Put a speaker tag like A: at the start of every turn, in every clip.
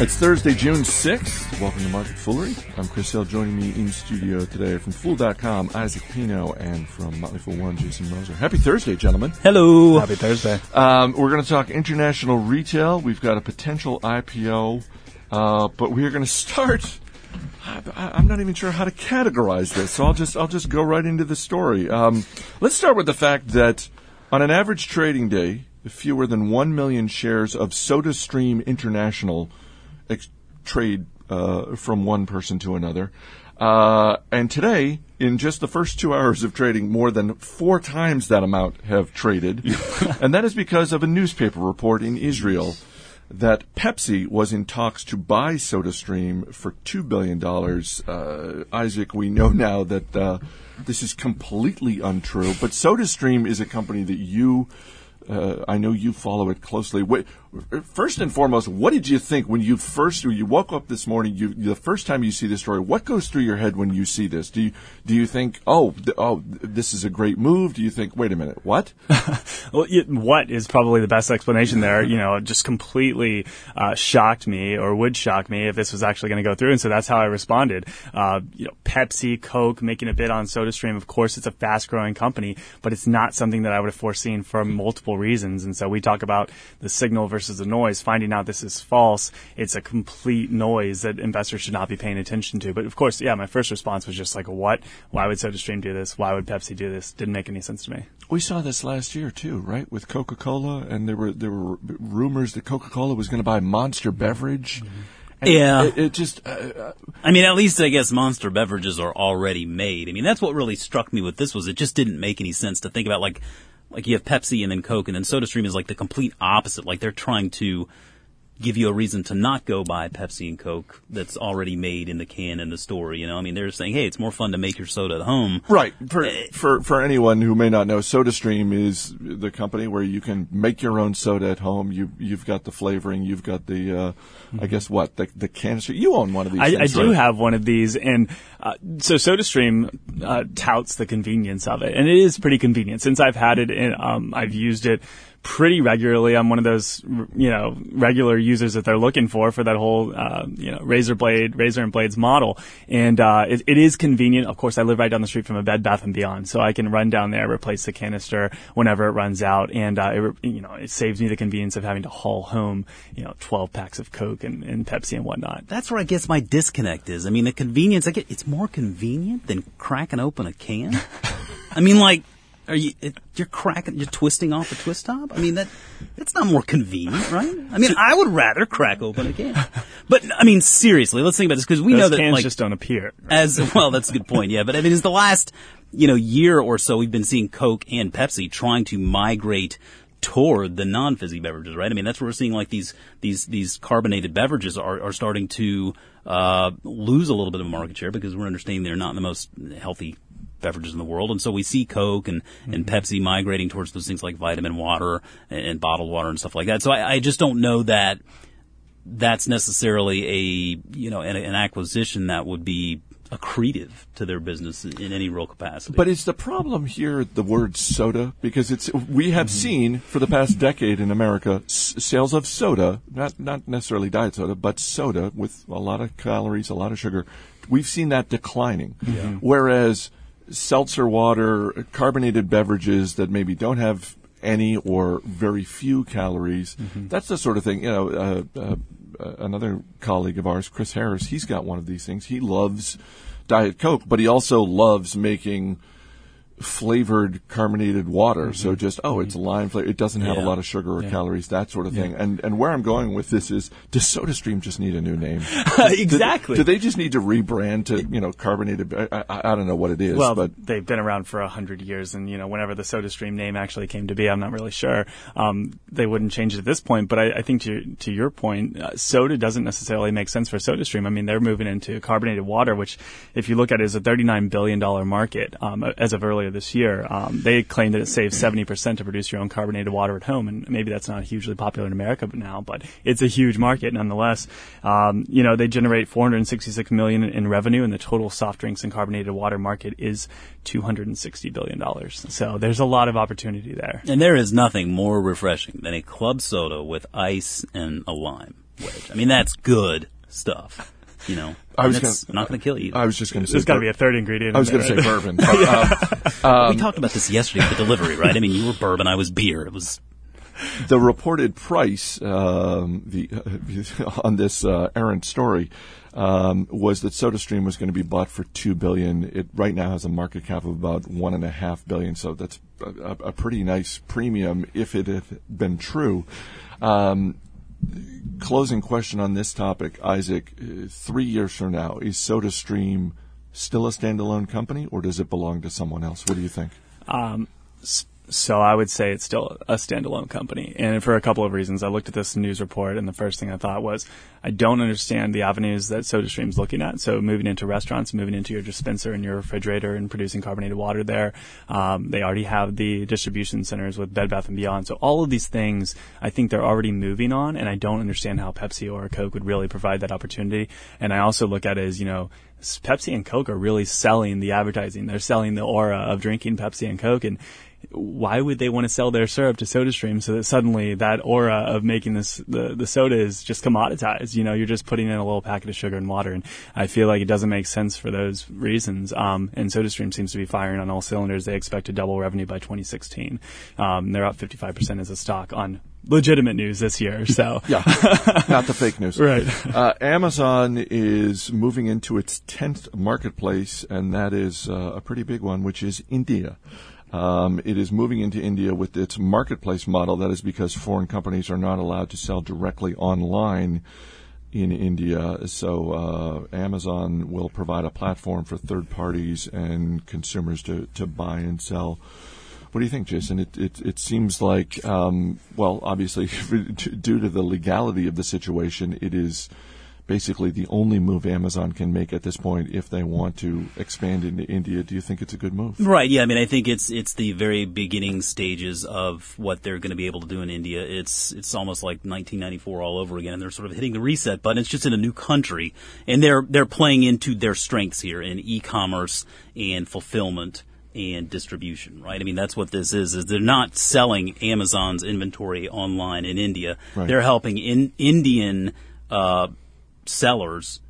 A: It's Thursday, June 6th. Welcome to Market Foolery. I'm Chris Hill. Joining me in studio today from Fool.com, Isaac Pino, and from Motley Fool One, Jason Moser. Happy Thursday, gentlemen.
B: Hello.
C: Happy Thursday.
A: Um, we're going to talk international retail. We've got a potential IPO, uh, but we are going to start. I, I'm not even sure how to categorize this, so I'll just I'll just go right into the story. Um, let's start with the fact that on an average trading day, fewer than one million shares of SodaStream International ex- trade uh, from one person to another. Uh, and today, in just the first two hours of trading, more than four times that amount have traded. and that is because of a newspaper report in Israel that Pepsi was in talks to buy SodaStream for $2 billion. Uh, Isaac, we know now that uh, this is completely untrue, but SodaStream is a company that you uh, I know you follow it closely. What, first and foremost, what did you think when you first when you woke up this morning? You, the first time you see this story, what goes through your head when you see this? Do you do you think, oh, th- oh, this is a great move? Do you think, wait a minute, what?
C: well, it, what is probably the best explanation there? You know, just completely uh, shocked me, or would shock me if this was actually going to go through, and so that's how I responded. Uh, you know, Pepsi, Coke making a bid on SodaStream. Of course, it's a fast-growing company, but it's not something that I would have foreseen for multiple reasons. And so we talk about the signal versus the noise. Finding out this is false, it's a complete noise that investors should not be paying attention to. But of course, yeah, my first response was just like, what? Why would SodaStream do this? Why would Pepsi do this? Didn't make any sense to me.
A: We saw this last year too, right? With Coca-Cola, and there were there were rumors that Coca-Cola was going to buy Monster Beverage.
B: Mm-hmm. And yeah,
A: it, it just. Uh,
B: I mean, at least I guess monster beverages are already made. I mean, that's what really struck me with this was it just didn't make any sense to think about like like you have Pepsi and then Coke and then SodaStream is like the complete opposite. Like they're trying to give you a reason to not go buy Pepsi and Coke that's already made in the can in the store. You know, I mean, they're saying, hey, it's more fun to make your soda at home.
A: Right. For uh, for for anyone who may not know, SodaStream is the company where you can make your own soda at home. You you've got the flavoring, you've got the, uh, mm-hmm. I guess what the the canister. You own one of these. I,
C: things,
A: I
C: do have one of these, and uh, so SodaStream uh, touts the convenience of it, and it is pretty convenient. Since I've had it, and um, I've used it pretty regularly. I'm one of those, you know, regular users that they're looking for for that whole, uh, you know, razor blade, razor and blades model. And uh, it, it is convenient. Of course, I live right down the street from a Bed Bath and Beyond, so I can run down there, replace the canister whenever it runs out, and uh, it, you know, it saves me the convenience of having to haul home, you know, 12 packs of Coke and, and Pepsi and whatnot.
B: That's where I guess my disconnect is. I mean, the convenience. I get it's more convenient than cracking open a can. I mean, like are you? You're cracking. You're twisting off a twist top. I mean that. That's not more convenient, right? I mean, I would rather crack open a can. But I mean, seriously, let's think about this because we
C: Those
B: know that
C: cans
B: like,
C: just don't appear.
B: Right? As well, that's a good point. Yeah, but I mean, it's the last you know year or so we've been seeing Coke and Pepsi trying to migrate toward the non-fizzy beverages, right? I mean, that's where we're seeing like these these these carbonated beverages are are starting to uh, lose a little bit of market share because we're understanding they're not the most healthy beverages in the world. And so we see Coke and, mm-hmm. and Pepsi migrating towards those things like vitamin water and, and bottled water and stuff like that. So I, I, just don't know that that's necessarily a, you know, an, an acquisition that would be accretive to their business in any real capacity.
A: But is the problem here the word soda? Because it's we have mm-hmm. seen for the past decade in America s- sales of soda, not not necessarily diet soda, but soda with a lot of calories, a lot of sugar. We've seen that declining. Yeah. Whereas seltzer water, carbonated beverages that maybe don't have any or very few calories. Mm-hmm. That's the sort of thing, you know, uh, uh, uh, another colleague of ours, Chris Harris, he's got one of these things. He loves Diet Coke, but he also loves making flavored carbonated water. Mm-hmm. So just oh, it's lime flavor. It doesn't have yeah. a lot of sugar or yeah. calories, that sort of thing. Yeah. And and where I'm going with this is, does SodaStream just need a new name?
C: exactly.
A: Do, do, they just need to rebrand to you know carbonated? I, I, I don't know what it is.
C: Well,
A: but
C: they've been around for a hundred years, and you know whenever the SodaStream name actually came to be, I'm not really sure. Um, they wouldn't change it at this point. But I, I think to to your point, uh, soda doesn't necessarily make sense for SodaStream. I mean, they're moving into carbonated water, which, if you look at it, is a 39 billion dollar market um, as of earlier this year. Um, they claim that it saves 70% to produce your own carbonated water at home, and maybe that's not hugely popular in America now, but it's a huge market nonetheless. Um, you know, they generate 466 million in revenue, and the total soft drinks and carbonated water market is 260 billion dollars. So there's a lot of opportunity there.
B: And there is nothing more refreshing than a club soda with ice and a lime. wedge. I mean, that's good stuff. You know,
A: I was
B: that's
A: gonna-
B: not going to kill you.
A: I was just going to say.
C: There's got to
A: bur-
C: be a third ingredient.
A: I was
C: in
A: going to say
C: right?
A: bourbon. But, um,
B: we talked about this yesterday with the delivery, right? I mean, you were bourbon, I was beer. It was
A: the reported price um, the, on this uh, errant story um, was that SodaStream was going to be bought for two billion. It right now has a market cap of about one and a half billion, so that's a, a pretty nice premium if it had been true. Um, closing question on this topic, Isaac. uh, Three years from now, is SodaStream still a standalone company, or does it belong to someone else? What do you think?
C: So I would say it's still a standalone company, and for a couple of reasons. I looked at this news report, and the first thing I thought was, I don't understand the avenues that SodaStream's looking at. So moving into restaurants, moving into your dispenser and your refrigerator, and producing carbonated water there. Um, they already have the distribution centers with Bed Bath and Beyond. So all of these things, I think they're already moving on, and I don't understand how Pepsi or Coke would really provide that opportunity. And I also look at it as, you know, Pepsi and Coke are really selling the advertising. They're selling the aura of drinking Pepsi and Coke, and why would they want to sell their syrup to SodaStream so that suddenly that aura of making this the the soda is just commoditized? You know, you're just putting in a little packet of sugar and water, and I feel like it doesn't make sense for those reasons. Um, and SodaStream seems to be firing on all cylinders. They expect to double revenue by 2016. Um, they're up 55% as a stock on legitimate news this year. So
A: Yeah, not the fake news.
C: Right.
A: Uh, Amazon is moving into its tenth marketplace, and that is uh, a pretty big one, which is India. Um, it is moving into India with its marketplace model. That is because foreign companies are not allowed to sell directly online in India. So uh, Amazon will provide a platform for third parties and consumers to, to buy and sell. What do you think, Jason? It it, it seems like, um, well, obviously, due to the legality of the situation, it is basically the only move Amazon can make at this point if they want to expand into India. Do you think it's a good move?
B: Right. Yeah. I mean, I think it's it's the very beginning stages of what they're going to be able to do in India. It's it's almost like 1994 all over again, and they're sort of hitting the reset button. It's just in a new country, and they're they're playing into their strengths here in e-commerce and fulfillment and distribution. Right. I mean, that's what this is. Is they're not selling Amazon's inventory online in India.
A: Right.
B: They're helping in Indian. Uh, sellers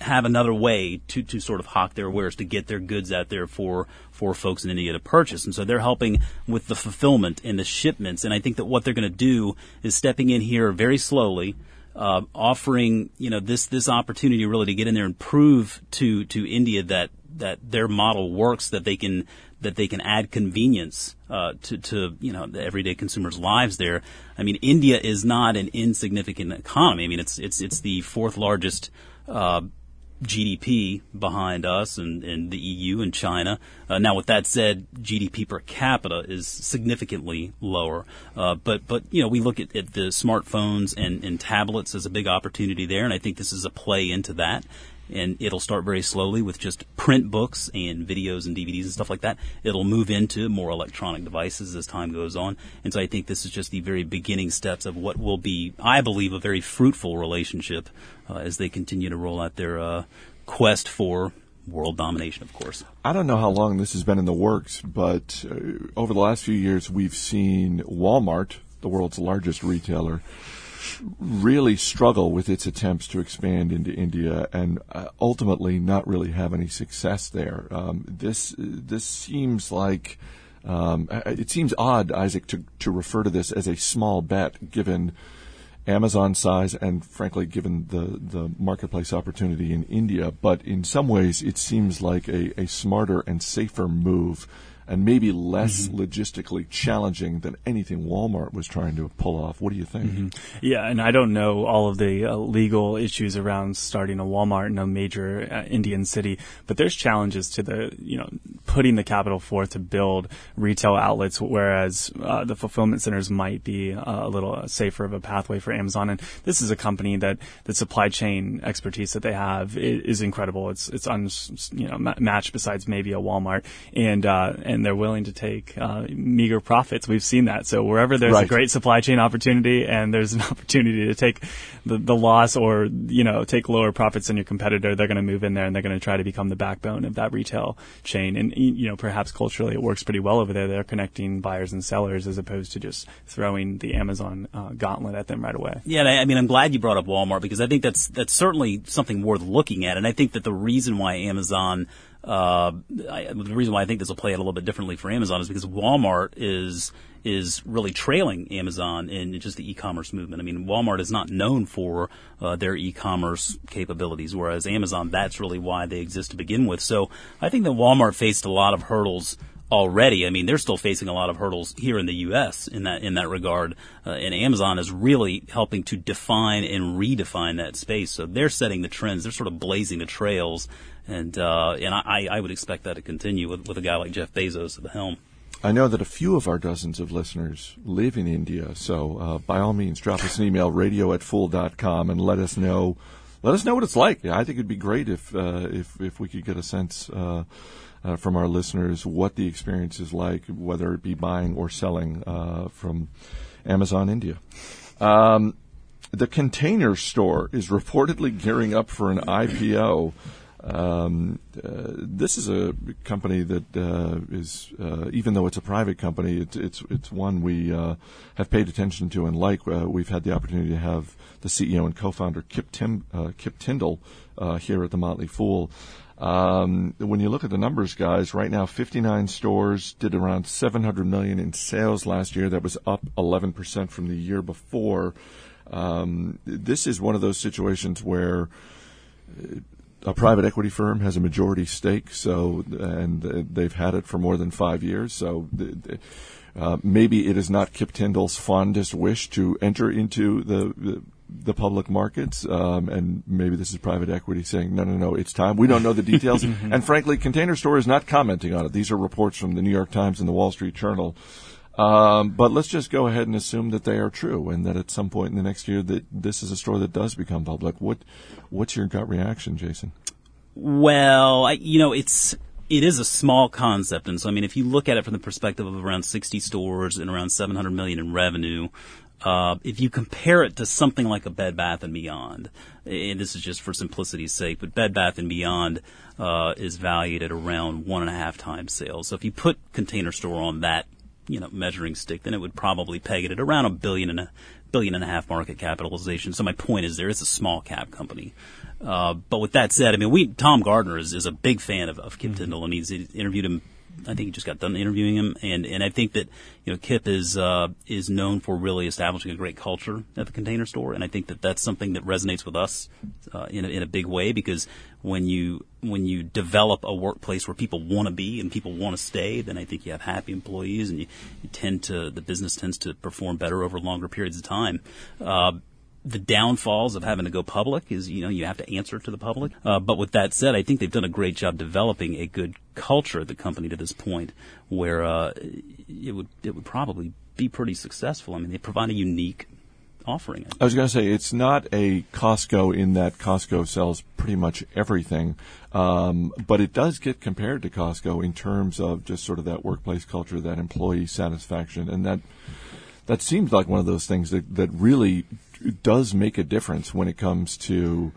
B: have another way to, to sort of hawk their wares to get their goods out there for for folks in India to purchase. And so they're helping with the fulfillment and the shipments. And I think that what they're going to do is stepping in here very slowly, uh, offering you know this this opportunity really to get in there and prove to to India that that their model works, that they can that they can add convenience uh, to, to you know the everyday consumers' lives there. I mean, India is not an insignificant economy. I mean, it's it's it's the fourth largest uh, GDP behind us and, and the EU and China. Uh, now, with that said, GDP per capita is significantly lower. Uh, but but you know we look at, at the smartphones and, and tablets as a big opportunity there, and I think this is a play into that and it'll start very slowly with just print books and videos and DVDs and stuff like that. It'll move into more electronic devices as time goes on. And so I think this is just the very beginning steps of what will be, I believe, a very fruitful relationship uh, as they continue to roll out their uh, quest for world domination, of course.
A: I don't know how long this has been in the works, but uh, over the last few years, we've seen Walmart, the world's largest retailer, really struggle with its attempts to expand into India and uh, ultimately not really have any success there. Um, this this seems like um, it seems odd, Isaac, to to refer to this as a small bet given. Amazon size and frankly given the, the marketplace opportunity in India, but in some ways it seems like a, a smarter and safer move and maybe less logistically challenging than anything Walmart was trying to pull off. What do you think?
C: Yeah, and I don't know all of the uh, legal issues around starting a Walmart in a major uh, Indian city, but there's challenges to the, you know, putting the capital forth to build retail outlets, whereas uh, the fulfillment centers might be uh, a little uh, safer of a pathway for Amazon. And this is a company that the supply chain expertise that they have is, is incredible. It's it's un, you know ma- matched besides maybe a Walmart, and uh, and they're willing to take uh, meager profits. We've seen that. So wherever there's
A: Right.
C: a great supply chain opportunity and there's an opportunity to take the, the loss or you know take lower profits than your competitor, they're going to move in there and they're going to try to become the backbone of that retail chain. And you know perhaps culturally it works pretty well over there. They're connecting buyers and sellers as opposed to just throwing the Amazon uh, gauntlet at them right away.
B: Yeah, and I, I mean, I'm glad you brought up Walmart because I think that's that's certainly something worth looking at, and I think that the reason why Amazon, uh, I, the reason why I think this will play out a little bit differently for Amazon is because Walmart is is really trailing Amazon in just the e-commerce movement. I mean, Walmart is not known for uh, their e-commerce capabilities, whereas Amazon, that's really why they exist to begin with. So I think that Walmart faced a lot of hurdles already. I mean, they're still facing a lot of hurdles here in the U.S. in that in that regard, uh, and Amazon is really helping to define and redefine that space. So they're setting the trends. They're sort of blazing the trails, and uh, and I, I would expect that to continue with, with a guy like Jeff Bezos at the helm.
A: I know that a few of our dozens of listeners live in India, so uh, by all means, drop us an email, radio at fool.com, and let us know. Let us know what it's like. Yeah, I think it'd be great if uh, if if we could get a sense uh, uh, from our listeners what the experience is like, whether it be buying or selling uh, from Amazon India. Um, the Container Store is reportedly gearing up for an IPO. Um, uh, this is a company that uh, is, uh, even though it's a private company, it's it's, it's one we uh, have paid attention to and like. Uh, we've had the opportunity to have the CEO and co-founder Kip Tim uh, Kip Tindell uh, here at the Motley Fool. Um, when you look at the numbers, guys, right now 59 stores did around 700 million in sales last year. That was up 11 percent from the year before. Um, this is one of those situations where a private equity firm has a majority stake, so and uh, they've had it for more than five years. So uh, maybe it is not Kip Tindell's fondest wish to enter into the the, the public markets, um, and maybe this is private equity saying, no, no, no, it's time. We don't know the details, and frankly, Container Store is not commenting on it. These are reports from the New York Times and the Wall Street Journal. Um, but let's just go ahead and assume that they are true, and that at some point in the next year, that this is a store that does become public. What, what's your gut reaction, Jason?
B: Well, I, you know, it's it is a small concept, and so I mean, if you look at it from the perspective of around 60 stores and around 700 million in revenue, uh, if you compare it to something like a Bed Bath and Beyond, and this is just for simplicity's sake, but Bed Bath and Beyond uh, is valued at around one and a half times sales. So if you put Container Store on that, you know, measuring stick, then it would probably peg it at around a billion and a billion and a half market capitalization. So my point is, there is a small cap company. Uh, but with that said, I mean, we Tom Gardner is, is a big fan of, of Kip Tindell, and he's he interviewed him. I think he just got done interviewing him, and, and I think that you know Kip is uh, is known for really establishing a great culture at the Container Store, and I think that that's something that resonates with us uh, in a, in a big way. Because when you when you develop a workplace where people want to be and people want to stay, then I think you have happy employees, and you, you tend to the business tends to perform better over longer periods of time. Uh, the downfalls of having to go public is, you know, you have to answer to the public. Uh, but with that said, I think they've done a great job developing a good culture at the company to this point, where uh, it would it would probably be pretty successful. I mean, they provide a unique offering.
A: I was going to say it's not a Costco in that Costco sells pretty much everything, um, but it does get compared to Costco in terms of just sort of that workplace culture, that employee satisfaction, and that that seems like one of those things that that really does make a difference when it comes to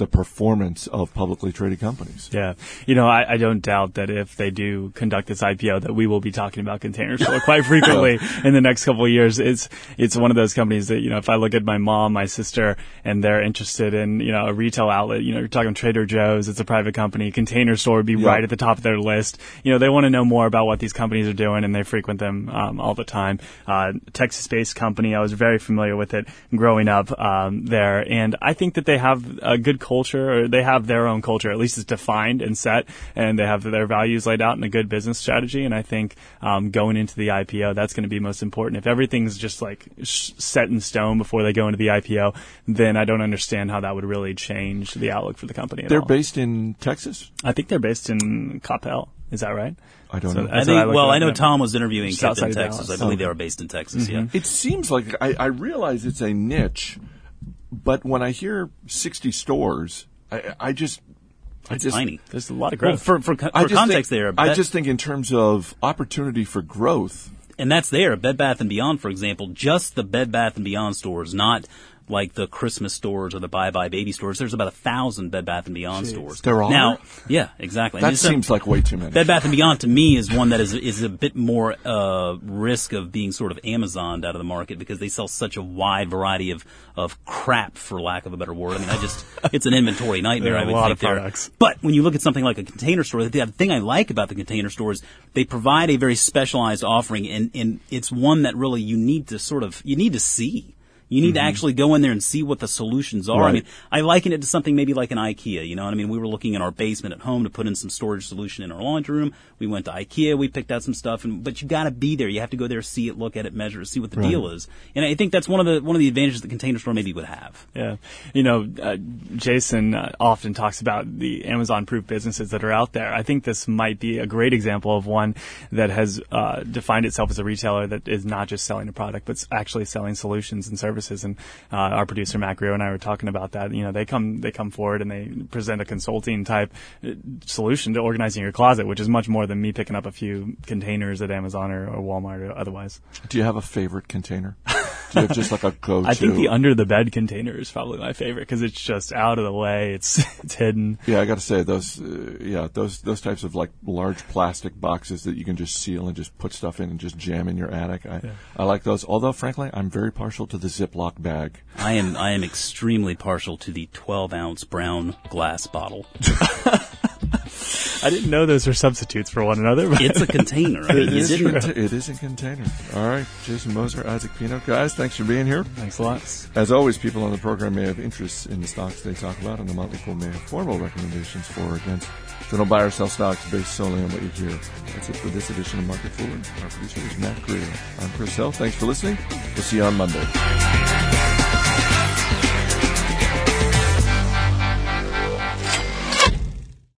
A: the performance of publicly traded companies.
C: Yeah, you know, I, I don't doubt that if they do conduct this IPO, that we will be talking about Container Store quite frequently in the next couple of years. It's it's one of those companies that you know, if I look at my mom, my sister, and they're interested in you know a retail outlet, you know, you're talking Trader Joe's, it's a private company. Container Store would be
A: Yeah.
C: right at the top of their list. You know, they want to know more about what these companies are doing, and they frequent them um, all the time. Uh, Texas-based company, I was very familiar with it growing up um, there, and I think that they have a good culture, or they have their own culture. At least it's defined and set, and they have their values laid out in a good business strategy. And I think um, going into the IPO, that's going to be most important. If everything's just like sh- set in stone before they go into the IPO, then I don't understand how that would really change the outlook for the company. At
A: They're
C: all.
A: based in Texas.
C: I think they're based in Coppell. Is that right?
A: I don't
C: So
A: know.
B: I think.
C: looked
B: well. I know Tom was interviewing
C: Just
B: Kip
C: outside
B: in Texas.
C: Dallas.
B: I believe
A: Okay.
B: they are based in Texas. Yeah.
A: It seems like I, I realize it's a niche, but when I hear 60 stores, I, I just
B: It's
A: just-
B: tiny.
C: There's a lot of
B: Well,
C: growth.
B: for, for, for context
A: think,
B: there,
A: I just think in terms of opportunity for growth,
B: and that's there. Bed Bath and Beyond, for example, just the Bed Bath and Beyond stores, not like the Christmas stores or the Bye Bye Baby stores. There's about a thousand Bed Bath and Beyond stores.
A: There are?
B: now. Yeah, exactly.
A: that
B: And it's a-
A: seems like way too many.
B: Bed Bath and Beyond to me is one that is is a bit more uh, risk of being sort of Amazoned out of the market because they sell such a wide variety of of crap, for lack of a better word. I mean, I just it's an inventory nightmare.
C: There are
B: I
C: a
B: would
C: lot
B: think
C: of
B: there.
C: products.
B: But when you look at something like a container store, the the thing I like about the container stores, they provide a very specialized offering, and and it's one that really you need to sort of you need to see. You need to actually go in there and see what the solutions are. I mean, I liken it to something maybe like an IKEA. You know what I mean? We were looking in our basement at home to put in some storage solution in our laundry room. We went to IKEA. We picked out some stuff, and but you got to be there. You have to go there, see it, look at it, measure it, see what the deal is. And I think that's one of the one of the advantages that container store maybe would have.
C: Yeah. You know, uh, Jason uh, often talks about the Amazon proof businesses that are out there. I think this might be a great example of one that has uh, defined itself as a retailer that is not just selling a product, but actually selling solutions and services. And uh, our producer, Greer, and I were talking about that. You know, they come, they come forward and they present a consulting type uh, solution to organizing your closet, which is much more than me picking up a few containers at Amazon or, or Walmart or otherwise.
A: Do you have a favorite container? Do you have just like a go-to?
C: I think the under the bed container is probably my favorite because it's just out of the way. It's it's hidden.
A: Yeah, I got to say those. Uh, yeah, those those types of like large plastic boxes that you can just seal and just put stuff in and just jam in your attic. I I like those. Although, frankly, I'm very partial to the Ziploc bag.
B: I am I am extremely partial to the 12 ounce brown glass bottle.
C: I didn't know those were substitutes for one another. But
B: It's a container. I mean,
A: It
B: you
A: is,
B: didn't-
A: conta- it is a container. All right, Jason Moser, Isaac Pino, guys, thanks for being here.
C: thanks a lot.
A: As always, people on the program may have interests in the stocks they talk about, and the Motley Fool may have formal recommendations for or against. So don't buy or sell stocks based solely on what you hear. That's it for this edition of Market Foolery. Our producer is Matt Greer. I'm Chris Hill. Thanks for listening. We'll see you on Monday.